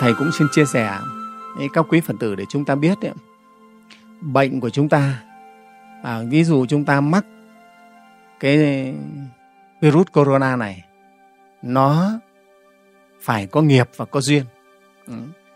thầy cũng xin chia sẻ các quý phật tử để chúng ta biết ấy, bệnh của chúng ta à, ví dụ chúng ta mắc cái virus corona này nó phải có nghiệp và có duyên ừ.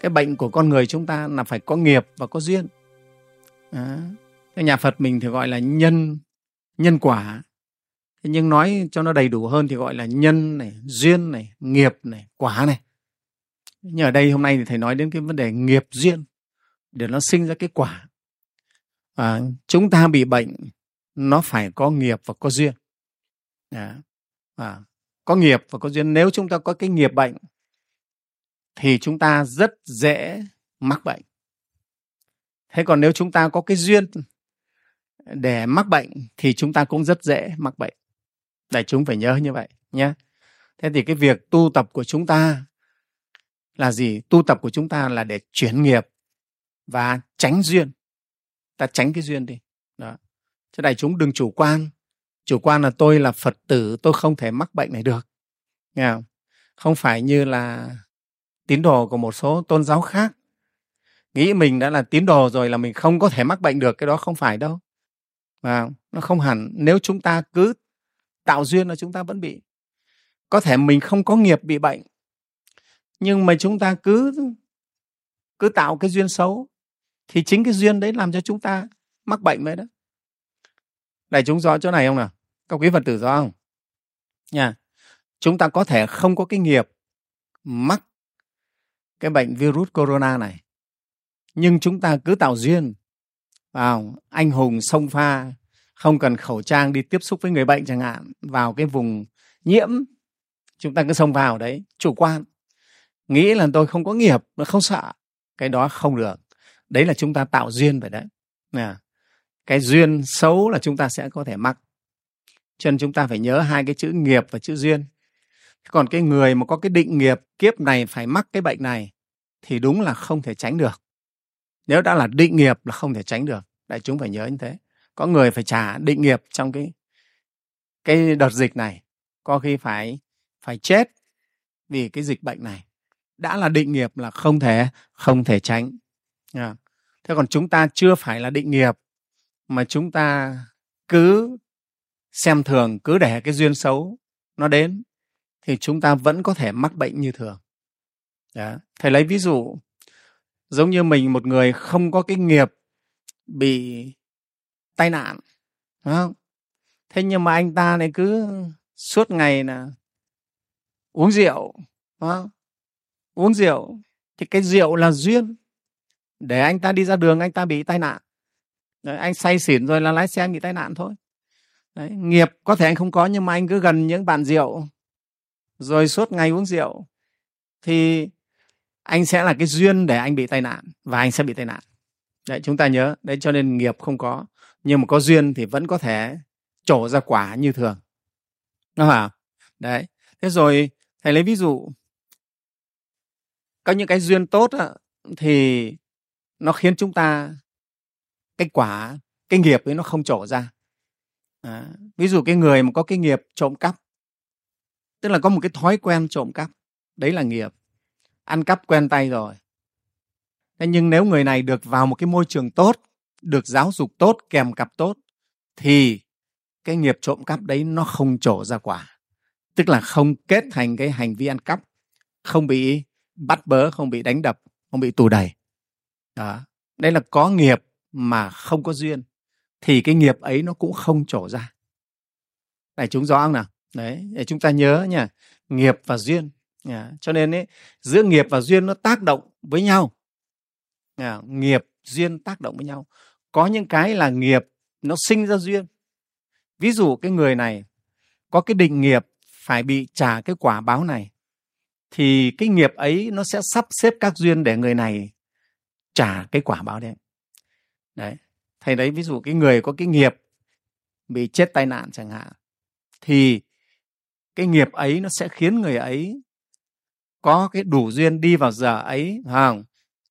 cái bệnh của con người chúng ta là phải có nghiệp và có duyên à. cái nhà phật mình thì gọi là nhân nhân quả thế nhưng nói cho nó đầy đủ hơn thì gọi là nhân này duyên này nghiệp này quả này nhưng ở đây hôm nay thì thầy nói đến cái vấn đề nghiệp duyên để nó sinh ra cái quả. À, chúng ta bị bệnh nó phải có nghiệp và có duyên. À, à, có nghiệp và có duyên. Nếu chúng ta có cái nghiệp bệnh thì chúng ta rất dễ mắc bệnh. Thế còn nếu chúng ta có cái duyên để mắc bệnh thì chúng ta cũng rất dễ mắc bệnh. Đại chúng phải nhớ như vậy nhé. Thế thì cái việc tu tập của chúng ta là gì? Tu tập của chúng ta là để chuyển nghiệp và tránh duyên. Ta tránh cái duyên đi. Đó. Chứ đại chúng, đừng chủ quan. Chủ quan là tôi là phật tử, tôi không thể mắc bệnh này được. Nghe không? Không phải như là tín đồ của một số tôn giáo khác. Nghĩ mình đã là tín đồ rồi là mình không có thể mắc bệnh được, cái đó không phải đâu. Và nó không hẳn. Nếu chúng ta cứ tạo duyên là chúng ta vẫn bị. Có thể mình không có nghiệp bị bệnh nhưng mà chúng ta cứ cứ tạo cái duyên xấu, thì chính cái duyên đấy làm cho chúng ta mắc bệnh đấy đó. Đại chúng rõ chỗ này không nào? Các quý phật tử rõ không? Nha. Chúng ta có thể không có cái nghiệp mắc cái bệnh virus corona này, nhưng chúng ta cứ tạo duyên. Vào anh hùng sông pha, không cần khẩu trang đi tiếp xúc với người bệnh chẳng hạn, vào cái vùng nhiễm, chúng ta cứ xông vào đấy, chủ quan nghĩ là tôi không có nghiệp, nó không sợ. Cái đó không được. Đấy là chúng ta tạo duyên vậy đấy. Nè, cái duyên xấu là chúng ta sẽ có thể mắc. Cho nên chúng ta phải nhớ hai cái chữ nghiệp và chữ duyên. Còn cái người mà có cái định nghiệp, kiếp này phải mắc cái bệnh này, thì đúng là không thể tránh được. Nếu đã là định nghiệp là không thể tránh được. Đại chúng phải nhớ như thế. Có người phải trả định nghiệp trong cái cái đợt dịch này. Có khi phải phải chết vì cái dịch bệnh này đã là định nghiệp là không thể không thể tránh à. thế còn chúng ta chưa phải là định nghiệp, mà chúng ta cứ xem thường, cứ để cái duyên xấu nó đến, thì chúng ta vẫn có thể mắc bệnh như thường Đó. thầy lấy ví dụ, giống như mình, một người không có cái nghiệp bị tai nạn, đúng không thế nhưng mà anh ta này cứ suốt ngày là uống rượu, đúng không uống rượu thì cái rượu là duyên. Để anh ta đi ra đường anh ta bị tai nạn. Đấy, anh say xỉn rồi là lái xe bị tai nạn thôi. Đấy, nghiệp có thể anh không có nhưng mà anh cứ gần những bàn rượu. Rồi suốt ngày uống rượu thì anh sẽ là cái duyên để anh bị tai nạn và anh sẽ bị tai nạn. Đấy chúng ta nhớ đấy cho nên nghiệp không có nhưng mà có duyên thì vẫn có thể trổ ra quả như thường. Đúng không đấy thế rồi thầy lấy ví dụ có những cái duyên tốt á, thì nó khiến chúng ta cái quả cái nghiệp ấy nó không trổ ra. À, ví dụ cái người mà có cái nghiệp trộm cắp tức là có một cái thói quen trộm cắp đấy là nghiệp. Ăn cắp quen tay rồi. Thế nhưng nếu người này được vào một cái môi trường tốt được giáo dục tốt kèm cặp tốt thì cái nghiệp trộm cắp đấy nó không trổ ra quả. Tức là không kết thành cái hành vi ăn cắp không bị bắt bớ không bị đánh đập không bị tù đầy. Đó. Đây là có nghiệp mà không có duyên thì cái nghiệp ấy nó cũng không trổ ra. Này chúng rõ không nào? Đấy để chúng ta nhớ nha nghiệp và duyên. Nha. cho nên ấy, giữa nghiệp và duyên nó tác động với nhau. Nha. nghiệp duyên tác động với nhau. Có những cái là nghiệp nó sinh ra duyên. Ví dụ cái người này có cái định nghiệp phải bị trả cái quả báo này thì cái nghiệp ấy nó sẽ sắp xếp các duyên để người này trả cái quả báo đấy. Đấy, thầy đấy, ví dụ cái người có cái nghiệp bị chết tai nạn chẳng hạn, thì cái nghiệp ấy nó sẽ khiến người ấy có cái đủ duyên đi vào giờ ấy không?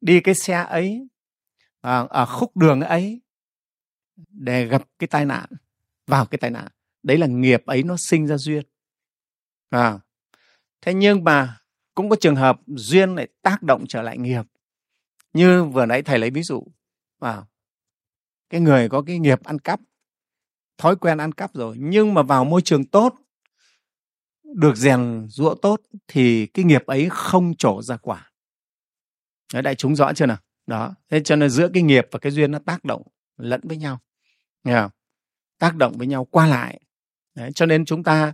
Đi cái xe ấy ở khúc đường ấy để gặp cái tai nạn, vào cái tai nạn. Đấy là nghiệp ấy nó sinh ra duyên à. thế nhưng mà cũng có trường hợp duyên lại tác động trở lại nghiệp. Như vừa nãy thầy lấy ví dụ vào cái người có cái nghiệp ăn cắp thói quen ăn cắp rồi nhưng mà vào môi trường tốt được rèn rũa tốt thì cái nghiệp ấy không trổ ra quả. Đấy, đại chúng rõ chưa nào? Đó thế cho nên giữa cái nghiệp và cái duyên nó tác động lẫn với nhau. Nghe không? tác động với nhau qua lại. Đấy, cho nên chúng ta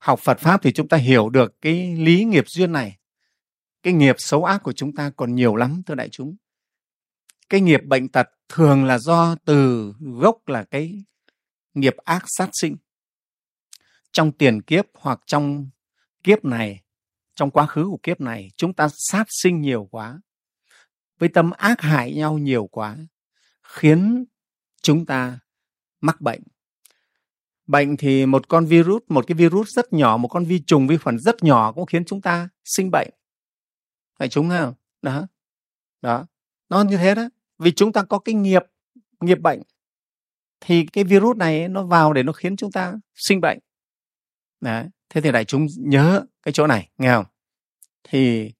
học Phật pháp thì chúng ta hiểu được cái lý nghiệp duyên này. Cái nghiệp xấu ác của chúng ta còn nhiều lắm, thưa đại chúng. Cái nghiệp bệnh tật thường là do từ gốc là cái nghiệp ác sát sinh. Trong tiền kiếp hoặc trong kiếp này, trong quá khứ của kiếp này, chúng ta sát sinh nhiều quá. Với tâm ác hại nhau nhiều quá, khiến chúng ta mắc bệnh bệnh thì một con virus, một cái virus rất nhỏ, một con vi trùng, vi khuẩn rất nhỏ cũng khiến chúng ta sinh bệnh. Phải chúng thấy không đó. Đó. Nó như thế đó. Vì chúng ta có cái nghiệp nghiệp bệnh, thì cái virus này nó vào để nó khiến chúng ta sinh bệnh. Đấy. thế thì đại chúng nhớ cái chỗ này, nghe không? Thì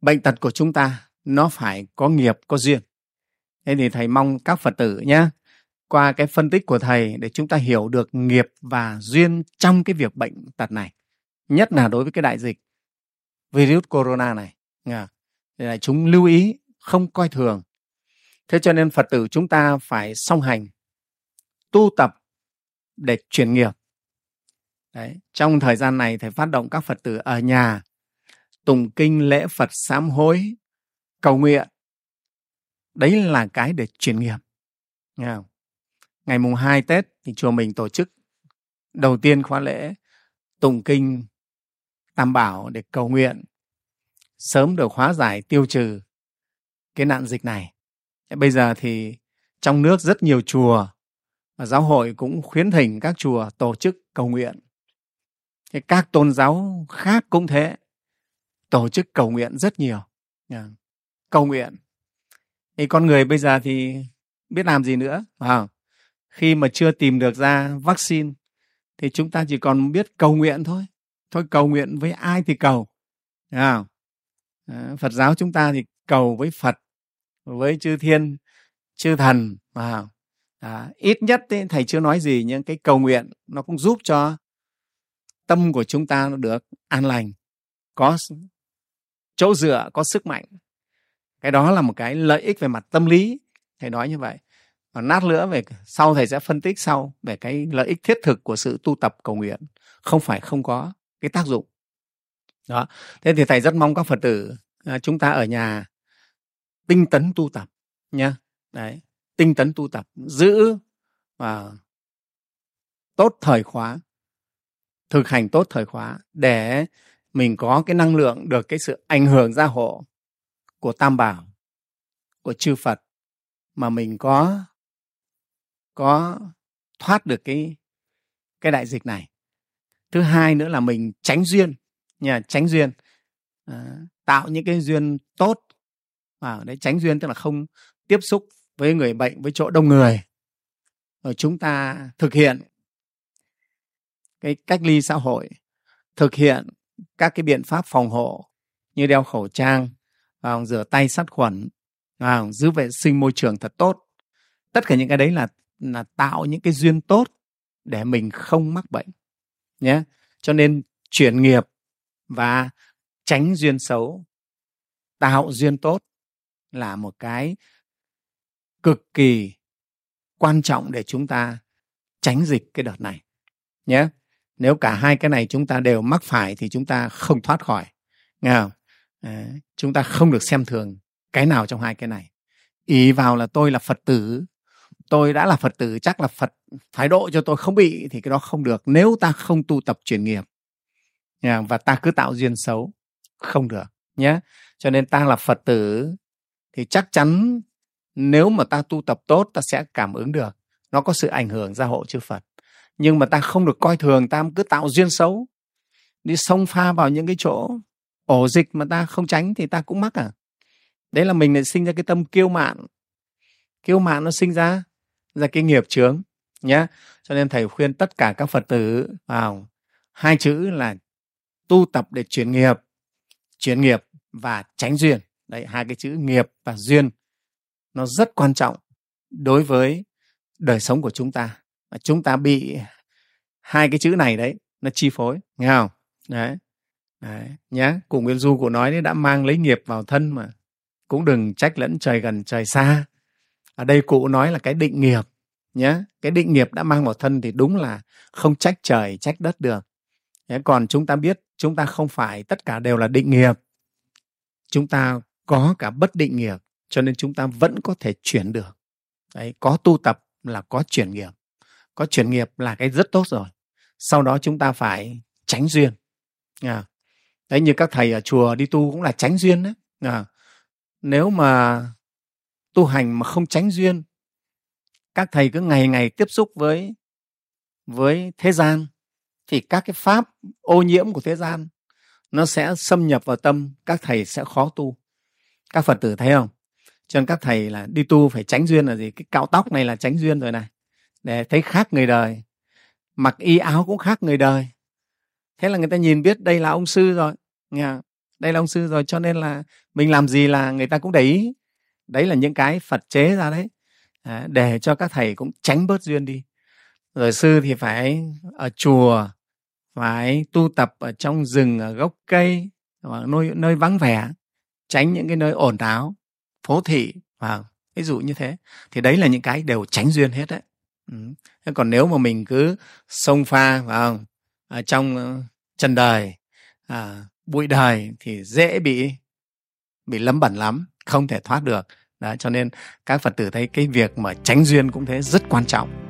bệnh tật của chúng ta, nó phải có nghiệp, có duyên. Thế thì thầy mong các phật tử nhé qua cái phân tích của thầy để chúng ta hiểu được nghiệp và duyên trong cái việc bệnh tật này, nhất là đối với cái đại dịch virus corona này để là chúng lưu ý, không coi thường thế cho nên phật tử chúng ta phải song hành, tu tập để chuyển nghiệp Đấy. trong thời gian này thầy phát động các phật tử ở nhà tùng kinh, lễ phật, sám hối, cầu nguyện đấy là cái để chuyển nghiệp Nghe không? Ngày mùng 2 Tết thì chùa mình tổ chức đầu tiên khóa lễ tụng kinh tam bảo để cầu nguyện. Sớm được hóa giải tiêu trừ cái nạn dịch này. Bây giờ thì trong nước rất nhiều chùa và giáo hội cũng khuyến thỉnh các chùa tổ chức cầu nguyện. Các tôn giáo khác cũng thế tổ chức cầu nguyện rất nhiều. Cầu nguyện. Thì con người bây giờ thì biết làm gì nữa à, khi mà chưa tìm được ra vaccine thì chúng ta chỉ còn biết cầu nguyện thôi. Thôi cầu nguyện với ai thì cầu. À, phật giáo chúng ta thì cầu với phật với chư thiên chư thần à, à, ít nhất ấy, thầy chưa nói gì nhưng cái cầu nguyện nó cũng giúp cho tâm của chúng ta nó được an lành có chỗ dựa có sức mạnh. Cái đó là một cái lợi ích về mặt tâm lý. Thầy nói như vậy và nát nữa về sau thầy sẽ phân tích sau về cái lợi ích thiết thực của sự tu tập cầu nguyện. Không phải không có cái tác dụng. Đó. Thế thì thầy rất mong các phật tử à, chúng ta ở nhà tinh tấn tu tập nha đấy tinh tấn tu tập giữ và tốt thời khóa thực hành tốt thời khóa để mình có cái năng lượng được cái sự ảnh hưởng gia hộ của tam bảo của chư phật mà mình có có thoát được cái cái đại dịch này. Thứ hai nữa là mình tránh duyên nhà tránh duyên. À, tạo những cái duyên tốt. À, đấy tránh duyên tức là không tiếp xúc với người bệnh với chỗ đông người. Rồi chúng ta thực hiện cái cách ly xã hội thực hiện các cái biện pháp phòng hộ như đeo khẩu trang và rửa tay sát khuẩn và giữ vệ sinh môi trường thật tốt. Tất cả những cái đấy là là tạo những cái duyên tốt để mình không mắc bệnh nhé. Cho nên chuyển nghiệp và tránh duyên xấu tạo duyên tốt là một cái cực kỳ quan trọng để chúng ta tránh dịch cái đợt này nhé. Nếu cả hai cái này chúng ta đều mắc phải thì chúng ta không thoát khỏi nghe không? À, chúng ta không được xem thường cái nào trong hai cái này. Ý vào là tôi là phật tử tôi đã là phật tử, chắc là phật phái độ cho tôi không bị thì cái đó không được. Nếu ta không tu tập chuyển nghiệp và ta cứ tạo duyên xấu, không được nhé cho nên ta là phật tử thì chắc chắn nếu mà ta tu tập tốt, ta sẽ cảm ứng được. Nó có sự ảnh hưởng gia hộ chư phật. Nhưng mà ta không được coi thường, ta cứ tạo duyên xấu. Đi xông pha vào những cái chỗ ổ dịch mà ta không tránh thì ta cũng mắc à. Đấy là mình lại sinh ra cái tâm kiêu mạn. Kiêu mạn nó sinh ra ra cái nghiệp chướng nhé cho nên thầy khuyên tất cả các phật tử vào hai chữ là tu tập để chuyển nghiệp chuyển nghiệp và tránh duyên. Đấy hai cái chữ nghiệp và duyên nó rất quan trọng đối với đời sống của chúng ta. Và chúng ta bị hai cái chữ này đấy nó chi phối nghe không? Đấy, đấy nhá. Cụ nguyên du của nói đấy đã mang lấy nghiệp vào thân mà cũng đừng trách lẫn trời gần trời xa ở đây cụ nói là cái định nghiệp nhé cái định nghiệp đã mang vào thân thì đúng là không trách trời, trách đất được. Nhé? còn chúng ta biết chúng ta không phải, tất cả đều là định nghiệp. Chúng ta có cả bất định nghiệp, cho nên chúng ta vẫn có thể chuyển được. Đấy, có tu tập là có chuyển nghiệp. Có chuyển nghiệp là cái rất tốt rồi. Sau đó chúng ta phải tránh duyên. À. đấy, như các thầy ở chùa đi tu cũng là tránh duyên đấy à. nếu mà tu hành mà không tránh duyên. Các thầy cứ ngày ngày tiếp xúc với với thế gian, thì các cái pháp ô nhiễm của thế gian, nó sẽ xâm nhập vào tâm, các thầy sẽ khó tu. Các phật tử thấy không? Cho nên các thầy là đi tu phải tránh duyên là gì? Cái cạo tóc này là tránh duyên rồi này. Để thấy khác người đời. Mặc y áo cũng khác người đời. Thế là người ta nhìn biết đây là ông sư rồi. Nghe đây là ông sư rồi, cho nên là mình làm gì là người ta cũng để ý đấy là những cái phật chế ra đấy. Ờ, để cho các thầy cũng tránh bớt duyên đi. Rồi sư thì phải ở chùa phải tu tập ở trong rừng ở gốc cây hoặc nơi nơi vắng vẻ tránh những cái nơi ồn ào phố thị và ví dụ như thế. Thì đấy là những cái đều tránh duyên hết đấy. Ừ. còn nếu mà mình cứ xông pha phải không? Ở trong ờ, trần đời à, bụi đời thì dễ bị bị lấm bẩn lắm không thể thoát được. Đó, cho nên các phật tử thấy cái việc mà tránh duyên cũng thế rất quan trọng.